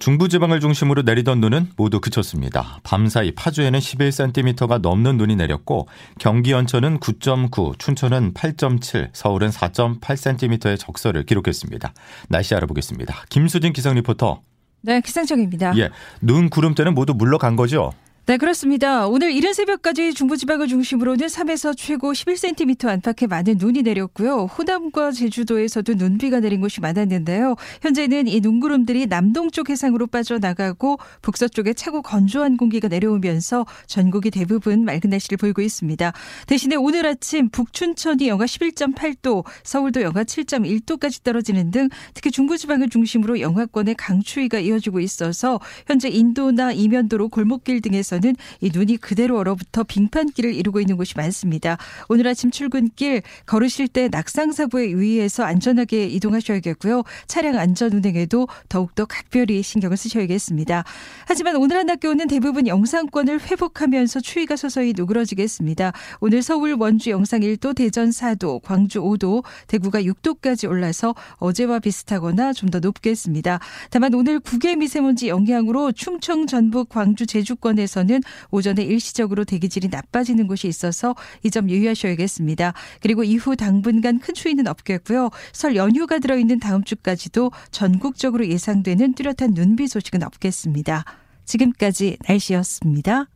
중부지방을 중심으로 내리던 눈은 모두 그쳤습니다. 밤사이 파주에는 11cm가 넘는 눈이 내렸고 경기 연천은 9.9, 춘천은 8.7, 서울은 4.8cm의 적설을 기록했습니다. 날씨 알아보겠습니다. 김수진 기상 리포터. 네, 기상청입니다. 예, 눈 구름대는 모두 물러간 거죠? 네, 그렇습니다. 오늘 이른 새벽까지 중부지방을 중심으로는 3에서 최고 11cm 안팎의 많은 눈이 내렸고요. 호남과 제주도에서도 눈비가 내린 곳이 많았는데요. 현재는 이 눈구름들이 남동쪽 해상으로 빠져나가고 북서쪽에 차고 건조한 공기가 내려오면서 전국이 대부분 맑은 날씨를 보이고 있습니다. 대신에 오늘 아침 북춘천이 영하 11.8도, 서울도 영하 7.1도까지 떨어지는 등 특히 중부지방을 중심으로 영하권의 강추위가 이어지고 있어서 현재 인도나 이면도로 골목길 등에서 지역에서는 이 눈이 그대로 얼어붙어 빙판길을 이루고 있는 곳이 많습니다. 오늘 아침 출근길 걸으실 때 낙상 사고에 유의해서 안전하게 이동하셔야겠고요. 차량 안전 운행에도 더욱더 각별히 신경을 쓰셔야겠습니다. 하지만 오늘 한 학교는 대부분 영상권을 회복하면서 추위가 서서히 누그러지겠습니다. 오늘 서울 원주 영상 1도, 대전 4도, 광주 5도, 대구가 6도까지 올라서 어제와 비슷하거나 좀 더 높겠습니다. 다만 오늘 국외 미세먼지 영향으로 충청, 전북, 광주, 제주권에서 지역에서는 오전에 일시적으로 대기질이 나빠지는 곳이 있어서 이 점 유의하셔야겠습니다. 그리고 이후 당분간 큰 추위는 없겠고요. 설 연휴가 들어있는 다음 주까지도 전국적으로 예상되는 뚜렷한 눈비 소식은 없겠습니다. 지금까지 날씨였습니다.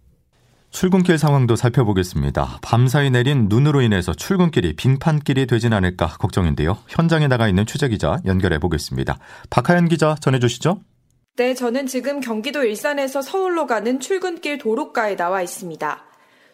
출근길 상황도 살펴보겠습니다. 밤사이 내린 눈으로 인해서 출근길이 빙판길이 되진 않을까 걱정인데요. 현장에 나가 있는 취재 기자 연결해 보겠습니다. 박하연 기자 전해 주시죠. 네, 저는 지금 경기도 일산에서 서울로 가는 출근길 도로가에 나와 있습니다.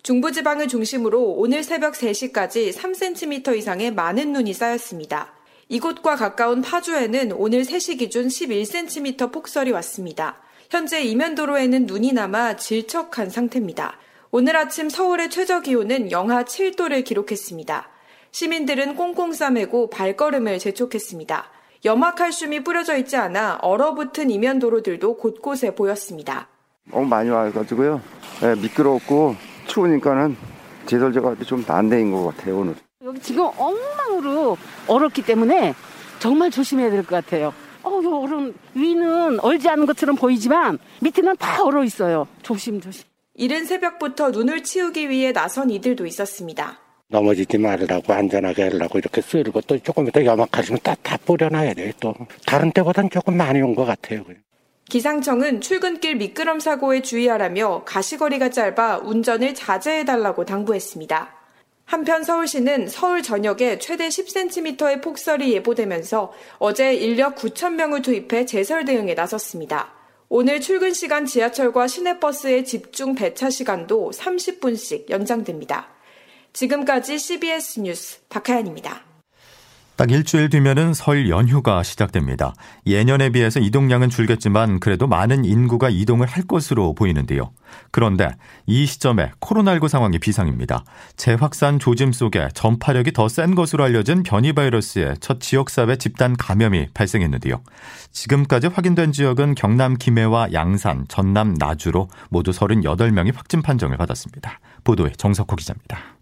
중부지방을 중심으로 오늘 새벽 3시까지 3cm 이상의 많은 눈이 쌓였습니다. 이곳과 가까운 파주에는 오늘 3시 기준 11cm 폭설이 왔습니다. 현재 이면도로에는 눈이 남아 질척한 상태입니다. 오늘 아침 서울의 최저 기온은 영하 7도를 기록했습니다. 시민들은 꽁꽁 싸매고 발걸음을 재촉했습니다. 염화칼슘이 뿌려져 있지 않아 얼어붙은 이면 도로들도 곳곳에 보였습니다. 너무 많이 와가지고요. 네, 미끄럽고 추우니까는 제설제가 좀 난데인 것 같아요 오늘. 여기 지금 엉망으로 얼었기 때문에 정말 조심해야 될 것 같아요. 어, 얼음 위는 얼지 않은 것처럼 보이지만 밑에는 다 얼어 있어요. 조심 조심. 이른 새벽부터 눈을 치우기 위해 나선 이들도 있었습니다. 넘어지지 말라고 안전하게 하려고 이렇게 쓰고 또 조금 더 염막하시면 다, 다 뿌려놔야 돼요 또 다른 때보다는 조금 많이 온 것 같아요 기상청은 출근길 미끄럼 사고에 주의하라며 가시거리가 짧아 운전을 자제해달라고 당부했습니다. 한편 서울시는 서울 전역에 최대 10cm의 폭설이 예보되면서 어제 인력 9,000명을 투입해 제설 대응에 나섰습니다. 오늘 출근 시간 지하철과 시내버스의 집중 배차 시간도 30분씩 연장됩니다. 지금까지 CBS 뉴스 박하연입니다. 딱 일주일 뒤면은 설 연휴가 시작됩니다. 예년에 비해서 이동량은 줄겠지만 그래도 많은 인구가 이동을 할 것으로 보이는데요. 그런데 이 시점에 코로나19 상황이 비상입니다. 재확산 조짐 속에 전파력이 더 센 것으로 알려진 변이 바이러스의 첫 지역사회 집단 감염이 발생했는데요. 지금까지 확인된 지역은 경남 김해와 양산, 전남 나주로 모두 38명이 확진 판정을 받았습니다. 보도에 정석호 기자입니다.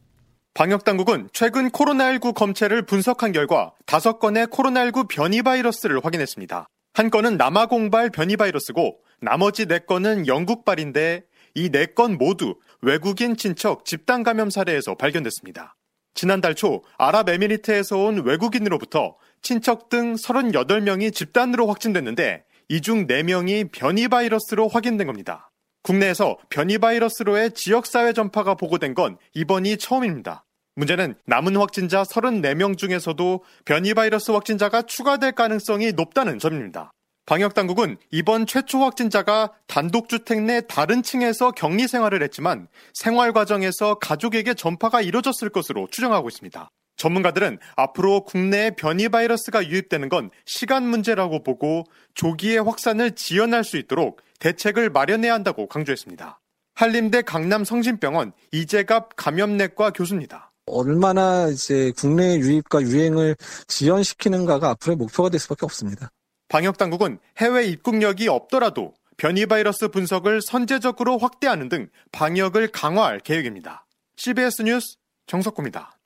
방역당국은 최근 코로나19 검체를 분석한 결과 5건의 코로나19 변이 바이러스를 확인했습니다. 한 건은 남아공발 변이 바이러스고 나머지 4건은 영국발인데 이 4건 모두 외국인 친척 집단 감염 사례에서 발견됐습니다. 지난달 초 아랍에미리트에서 온 외국인으로부터 친척 등 38명이 집단으로 확진됐는데 이 중 4명이 변이 바이러스로 확인된 겁니다. 국내에서 변이 바이러스로의 지역사회 전파가 보고된 건 이번이 처음입니다. 문제는 남은 확진자 34명 중에서도 변이 바이러스 확진자가 추가될 가능성이 높다는 점입니다. 방역당국은 이번 최초 확진자가 단독주택 내 다른 층에서 격리 생활을 했지만 생활 과정에서 가족에게 전파가 이뤄졌을 것으로 추정하고 있습니다. 전문가들은 앞으로 국내에 변이 바이러스가 유입되는 건 시간 문제라고 보고 조기에 확산을 지연할 수 있도록 대책을 마련해야 한다고 강조했습니다. 한림대 강남성심병원 이재갑 감염내과 교수입니다. 얼마나 이제 국내 유입과 유행을 지연시키는가가 앞으로의 목표가 될 수밖에 없습니다. 방역 당국은 해외 입국력이 없더라도 변이 바이러스 분석을 선제적으로 확대하는 등 방역을 강화할 계획입니다. CBS 뉴스 정석구입니다.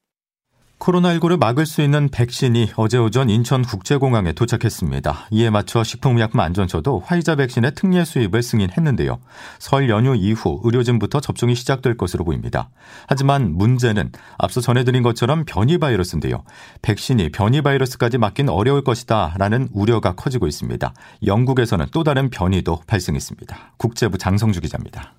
코로나19를 막을 수 있는 백신이 어제 오전 인천국제공항에 도착했습니다. 이에 맞춰 식품의약품안전처도 화이자 백신의 특례 수입을 승인했는데요. 설 연휴 이후 의료진부터 접종이 시작될 것으로 보입니다. 하지만 문제는 앞서 전해드린 것처럼 변이 바이러스인데요. 백신이 변이 바이러스까지 막긴 어려울 것이다 라는 우려가 커지고 있습니다. 영국에서는 또 다른 변이도 발생했습니다. 국제부 장성주 기자입니다.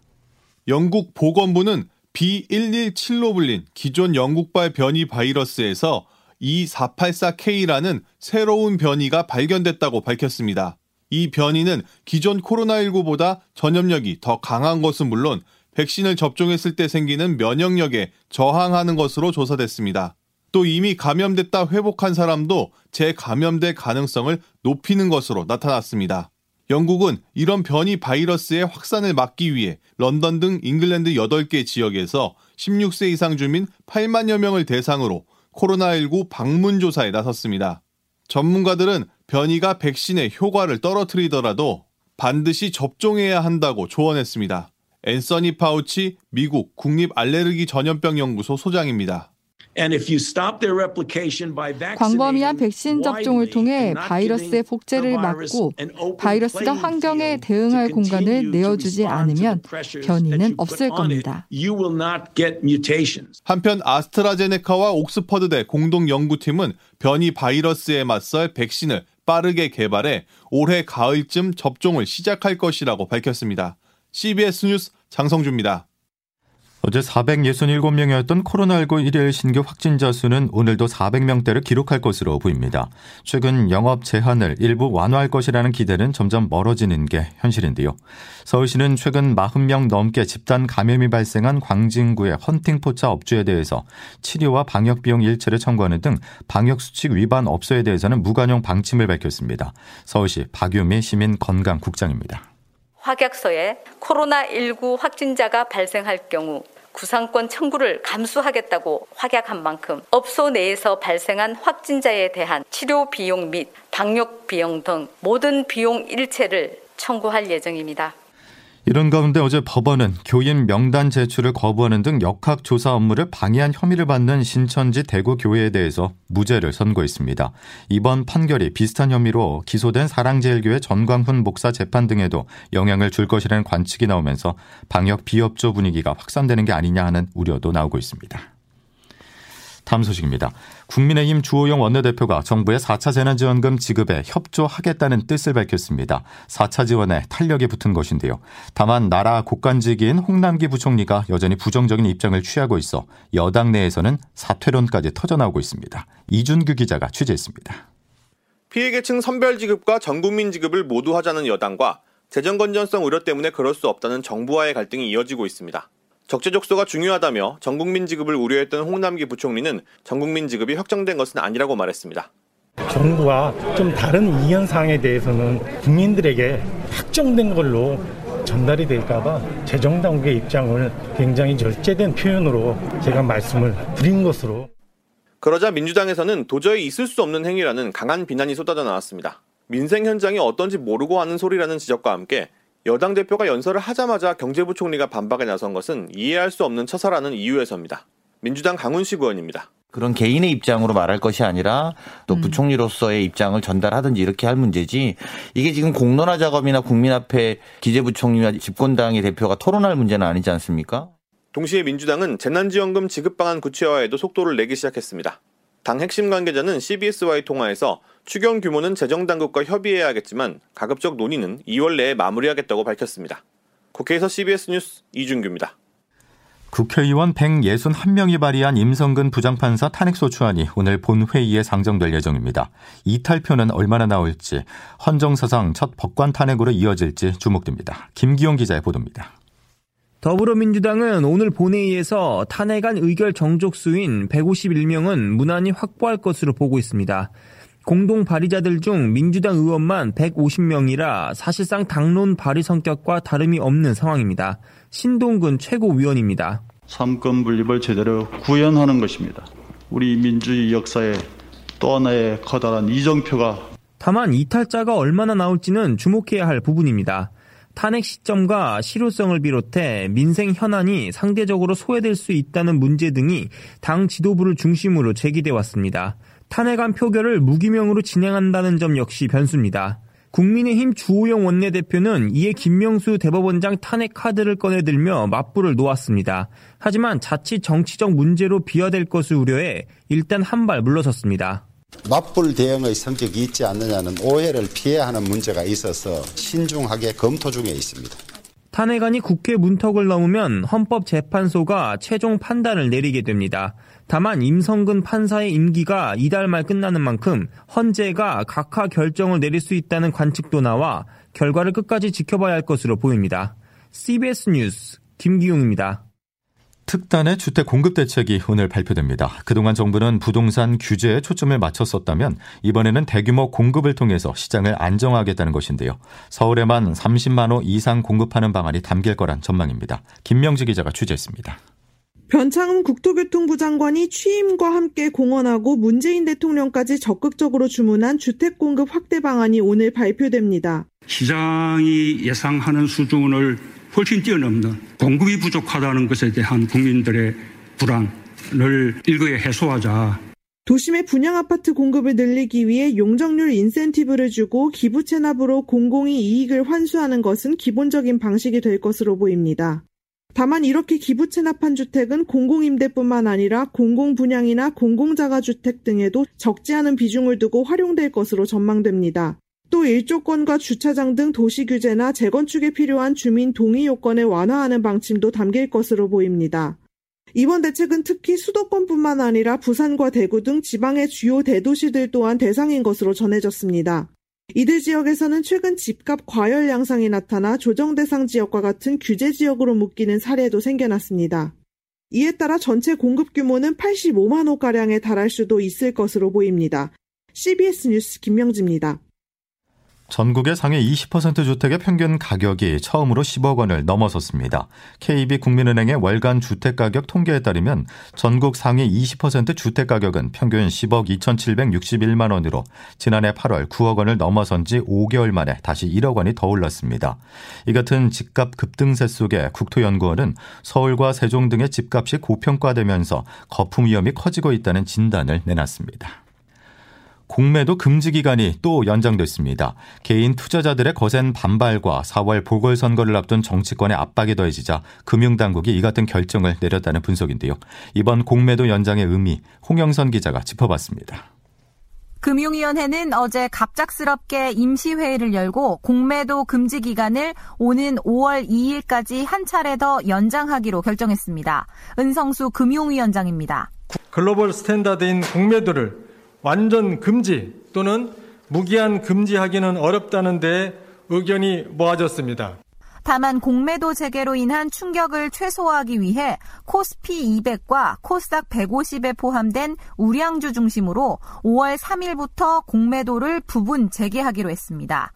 영국 보건부는 B117로 불린 기존 영국발 변이 바이러스에서 E484K라는 새로운 변이가 발견됐다고 밝혔습니다. 이 변이는 기존 코로나19보다 전염력이 더 강한 것은 물론 백신을 접종했을 때 생기는 면역력에 저항하는 것으로 조사됐습니다. 또 이미 감염됐다 회복한 사람도 재감염될 가능성을 높이는 것으로 나타났습니다. 영국은 이런 변이 바이러스의 확산을 막기 위해 런던 등 잉글랜드 8개 지역에서 16세 이상 주민 8만여 명을 대상으로 코로나19 방문 조사에 나섰습니다. 전문가들은 변이가 백신의 효과를 떨어뜨리더라도 반드시 접종해야 한다고 조언했습니다. 앤서니 파우치 미국 국립 알레르기 전염병 연구소 소장입니다. 광범위한 백신 접종을 통해 바이러스의 복제를 막고 바이러스가 환경에 대응할 공간을 내어주지 않으면 변이는 없을 겁니다. 한편 아스트라제네카와 옥스퍼드대 공동 연구팀은 변이 바이러스에 맞설 백신을 빠르게 개발해 올해 가을쯤 접종을 시작할 것이라고 밝혔습니다. CBS 뉴스 장성주입니다. 어제 467명이었던 코로나19 일일 신규 확진자 수는 오늘도 400명대를 기록할 것으로 보입니다. 최근 영업 제한을 일부 완화할 것이라는 기대는 점점 멀어지는 게 현실인데요. 서울시는 최근 40명 넘게 집단 감염이 발생한 광진구의 헌팅포차 업주에 대해서 치료와 방역 비용 일체를 청구하는 등 방역 수칙 위반 업소에 대해서는 무관용 방침을 밝혔습니다. 서울시 박유미 시민 건강 국장입니다. 확약서에 코로나19 확진자가 발생할 경우 구상권 청구를 감수하겠다고 확약한 만큼 업소 내에서 발생한 확진자에 대한 치료 비용 및 방역 비용 등 모든 비용 일체를 청구할 예정입니다. 이런 가운데 어제 법원은 교인 명단 제출을 거부하는 등 역학조사 업무를 방해한 혐의를 받는 신천지 대구교회에 대해서 무죄를 선고했습니다. 이번 판결이 비슷한 혐의로 기소된 사랑제일교회 전광훈 목사 재판 등에도 영향을 줄 것이라는 관측이 나오면서 방역 비협조 분위기가 확산되는 게 아니냐 하는 우려도 나오고 있습니다. 다음 소식입니다. 국민의힘 주호영 원내대표가 정부의 4차 재난지원금 지급에 협조하겠다는 뜻을 밝혔습니다. 4차 지원에 탄력이 붙은 것인데요. 다만 나라 국간직인 홍남기 부총리가 여전히 부정적인 입장을 취하고 있어 여당 내에서는 사퇴론까지 터져나오고 있습니다. 이준규 기자가 취재했습니다. 피해계층 선별 지급과 전국민 지급을 모두 하자는 여당과 재정 건전성 우려 때문에 그럴 수 없다는 정부와의 갈등이 이어지고 있습니다. 적재적소가 중요하다며 전국민 지급을 우려했던 홍남기 부총리는 전국민 지급이 확정된 것은 아니라고 말했습니다. 정부와 좀 다른 이견 사항에 대해서는 국민들에게 확정된 걸로 전달이 될까봐 재정 당국의 입장을 굉장히 절제된 표현으로 제가 말씀을 드린 것으로. 그러자 민주당에서는 도저히 있을 수 없는 행위라는 강한 비난이 쏟아져 나왔습니다. 민생 현장이 어떤지 모르고 하는 소리라는 지적과 함께 여당 대표가 연설을 하자마자 경제부총리가 반박에 나선 것은 이해할 수 없는 처사라는 이유에서입니다. 민주당 강훈식 의원입니다. 그런 개인의 입장으로 말할 것이 아니라 또 음. 부총리로서의 입장을 전달하든지 이렇게 할 문제지 이게 지금 공론화 작업이나 국민 앞에 기재부총리와 집권당의 대표가 토론할 문제는 아니지 않습니까? 동시에 민주당은 재난지원금 지급 방안 구체화에도 속도를 내기 시작했습니다. 당 핵심 관계자는 CBS와의 통화에서 추경 규모는 재정당국과 협의해야겠지만 가급적 논의는 2월 내에 마무리하겠다고 밝혔습니다. 국회에서 CBS 뉴스 이준규입니다. 국회의원 161명이 발의한 임성근 부장판사 탄핵소추안이 오늘 본회의에 상정될 예정입니다. 이탈표는 얼마나 나올지 헌정사상 첫 법관 탄핵으로 이어질지 주목됩니다. 김기용 기자의 보도입니다. 더불어민주당은 오늘 본회의에서 탄핵안 의결 정족수인 151명은 무난히 확보할 것으로 보고 있습니다. 공동 발의자들 중 민주당 의원만 150명이라 사실상 당론 발의 성격과 다름이 없는 상황입니다. 신동근 최고위원입니다. 삼권 분립을 제대로 구현하는 것입니다. 우리 민주주의 역사에 또 하나의 커다란 이정표가 다만 이탈자가 얼마나 나올지는 주목해야 할 부분입니다. 탄핵 시점과 실효성을 비롯해 민생 현안이 상대적으로 소외될 수 있다는 문제 등이 당 지도부를 중심으로 제기돼 왔습니다. 탄핵안 표결을 무기명으로 진행한다는 점 역시 변수입니다. 국민의힘 주호영 원내대표는 이에 김명수 대법원장 탄핵 카드를 꺼내들며 맞불을 놓았습니다. 하지만 자칫 정치적 문제로 비화될 것을 우려해 일단 한 발 물러섰습니다. 맞불 대응의 성격이 있지 않느냐는 오해를 피해야 하는 문제가 있어서 신중하게 검토 중에 있습니다. 탄핵안이 국회 문턱을 넘으면 헌법재판소가 최종 판단을 내리게 됩니다. 다만 임성근 판사의 임기가 이달 말 끝나는 만큼 헌재가 각하 결정을 내릴 수 있다는 관측도 나와 결과를 끝까지 지켜봐야 할 것으로 보입니다. CBS 뉴스 김기용입니다. 특단의 주택 공급 대책이 오늘 발표됩니다. 그동안 정부는 부동산 규제에 초점을 맞췄었다면 이번에는 대규모 공급을 통해서 시장을 안정하겠다는 것인데요. 서울에만 30만 호 이상 공급하는 방안이 담길 거란 전망입니다. 김명지 기자가 취재했습니다. 변창흠 국토교통부 장관이 취임과 함께 공언하고 문재인 대통령까지 적극적으로 주문한 주택 공급 확대 방안이 오늘 발표됩니다. 시장이 예상하는 수준을 훨씬 뛰어넘는 공급이 부족하다는 것에 대한 국민들의 불안을 일거에 해소하자. 도심의 분양 아파트 공급을 늘리기 위해 용적률 인센티브를 주고 기부 체납으로 공공이 이익을 환수하는 것은 기본적인 방식이 될 것으로 보입니다. 다만 이렇게 기부 체납한 주택은 공공임대뿐만 아니라 공공분양이나 공공자가주택 등에도 적지 않은 비중을 두고 활용될 것으로 전망됩니다. 또 일조권과 주차장 등 도시 규제나 재건축에 필요한 주민 동의 요건을 완화하는 방침도 담길 것으로 보입니다. 이번 대책은 특히 수도권뿐만 아니라 부산과 대구 등 지방의 주요 대도시들 또한 대상인 것으로 전해졌습니다. 이들 지역에서는 최근 집값 과열 양상이 나타나 조정 대상 지역과 같은 규제 지역으로 묶이는 사례도 생겨났습니다. 이에 따라 전체 공급 규모는 85만 호가량에 달할 수도 있을 것으로 보입니다. CBS 뉴스 김명지입니다. 전국의 상위 20% 주택의 평균 가격이 처음으로 10억 원을 넘어섰습니다. KB 국민은행의 월간 주택 가격 통계에 따르면 전국 상위 20% 주택 가격은 평균 10억 2,761만 원으로 지난해 8월 9억 원을 넘어선 지 5개월 만에 다시 1억 원이 더 올랐습니다. 이 같은 집값 급등세 속에 국토연구원은 서울과 세종 등의 집값이 고평가되면서 거품 위험이 커지고 있다는 진단을 내놨습니다. 공매도 금지 기간이 또 연장됐습니다. 개인 투자자들의 거센 반발과 4월 보궐선거를 앞둔 정치권의 압박이 더해지자 금융당국이 이 같은 결정을 내렸다는 분석인데요. 이번 공매도 연장의 의미 홍영선 기자가 짚어봤습니다. 금융위원회는 어제 갑작스럽게 임시회의를 열고 공매도 금지 기간을 오는 5월 2일까지 한 차례 더 연장하기로 결정했습니다. 은성수 금융위원장입니다. 글로벌 스탠다드인 공매도를 완전 금지 또는 무기한 금지하기는 어렵다는 데 의견이 모아졌습니다. 다만 공매도 재개로 인한 충격을 최소화하기 위해 코스피 200과 코스닥 150에 포함된 우량주 중심으로 5월 3일부터 공매도를 부분 재개하기로 했습니다.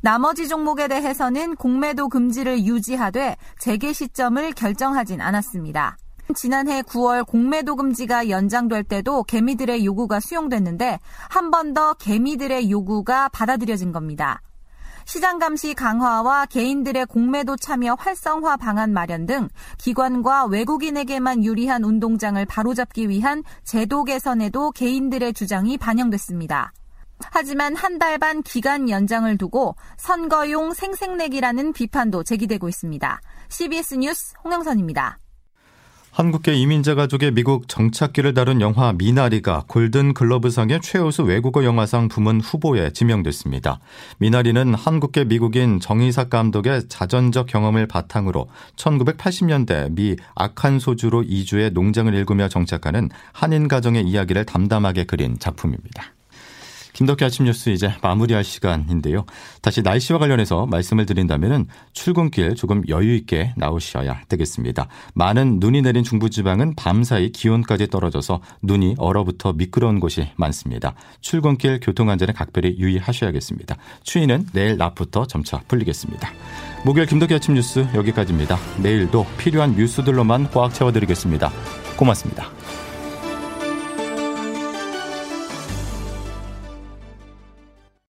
나머지 종목에 대해서는 공매도 금지를 유지하되 재개 시점을 결정하진 않았습니다. 지난해 9월 공매도 금지가 연장될 때도 개미들의 요구가 수용됐는데 한 번 더 개미들의 요구가 받아들여진 겁니다. 시장 감시 강화와 개인들의 공매도 참여 활성화 방안 마련 등 기관과 외국인에게만 유리한 운동장을 바로잡기 위한 제도 개선에도 개인들의 주장이 반영됐습니다. 하지만 한 달 반 기간 연장을 두고 선거용 생색내기라는 비판도 제기되고 있습니다. CBS 뉴스 홍영선입니다. 한국계 이민자 가족의 미국 정착기를 다룬 영화 미나리가 골든 글러브상의 최우수 외국어 영화상 부문 후보에 지명됐습니다. 미나리는 한국계 미국인 정의삭 감독의 자전적 경험을 바탕으로 1980년대 미 아칸소주로 이주해 농장을 일구며 정착하는 한인 가정의 이야기를 담담하게 그린 작품입니다. 김덕기 아침 뉴스 이제 마무리할 시간인데요. 다시 날씨와 관련해서 말씀을 드린다면 출근길 조금 여유 있게 나오셔야 되겠습니다. 많은 눈이 내린 중부지방은 밤사이 기온까지 떨어져서 눈이 얼어붙어 미끄러운 곳이 많습니다. 출근길 교통안전에 각별히 유의하셔야겠습니다. 추위는 내일 낮부터 점차 풀리겠습니다. 목요일 김덕기 아침 뉴스 여기까지입니다. 내일도 필요한 뉴스들로만 꽉 채워드리겠습니다. 고맙습니다.